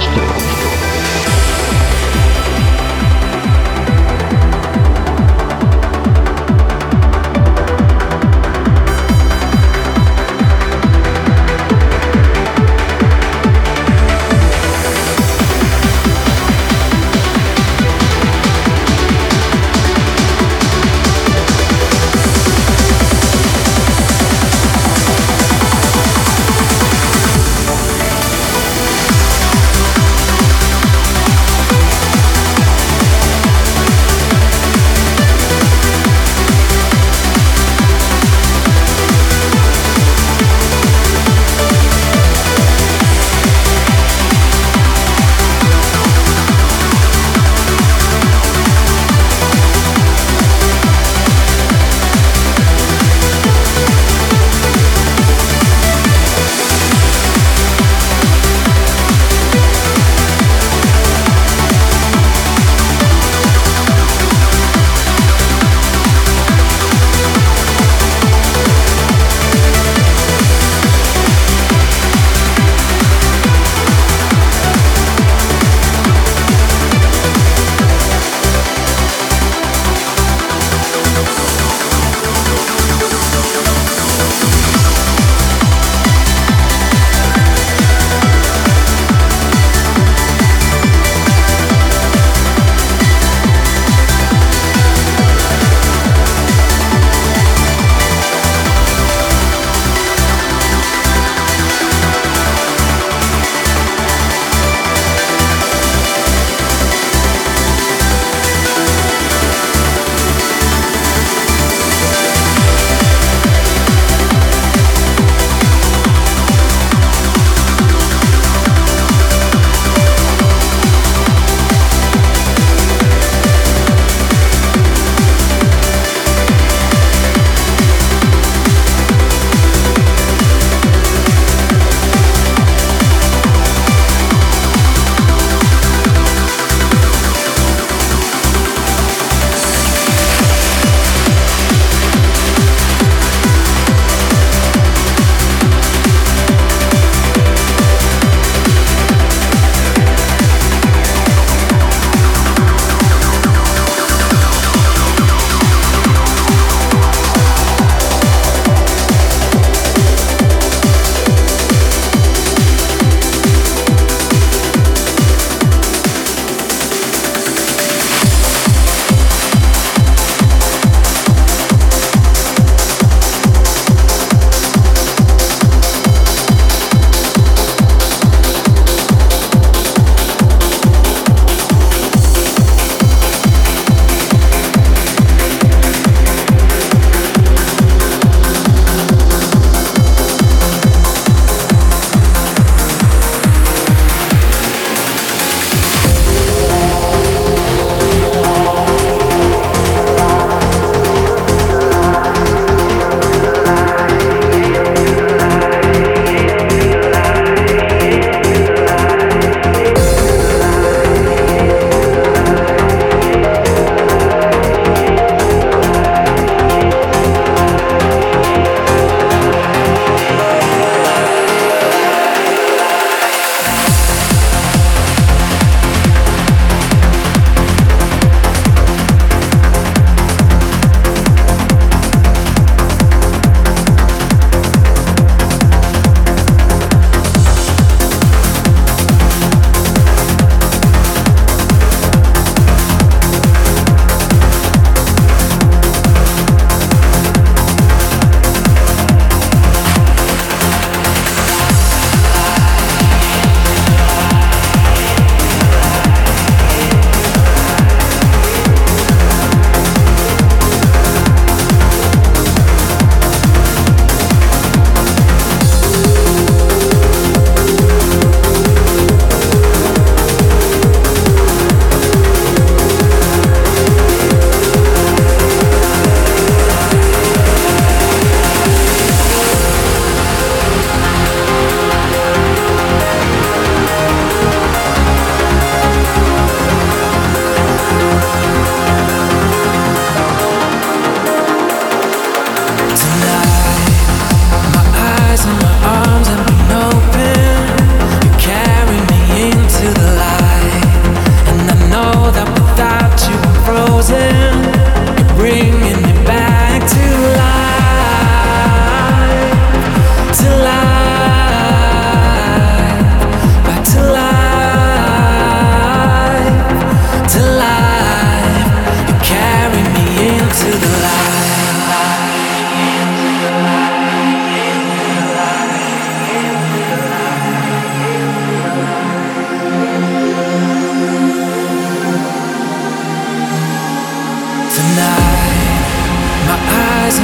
Stars.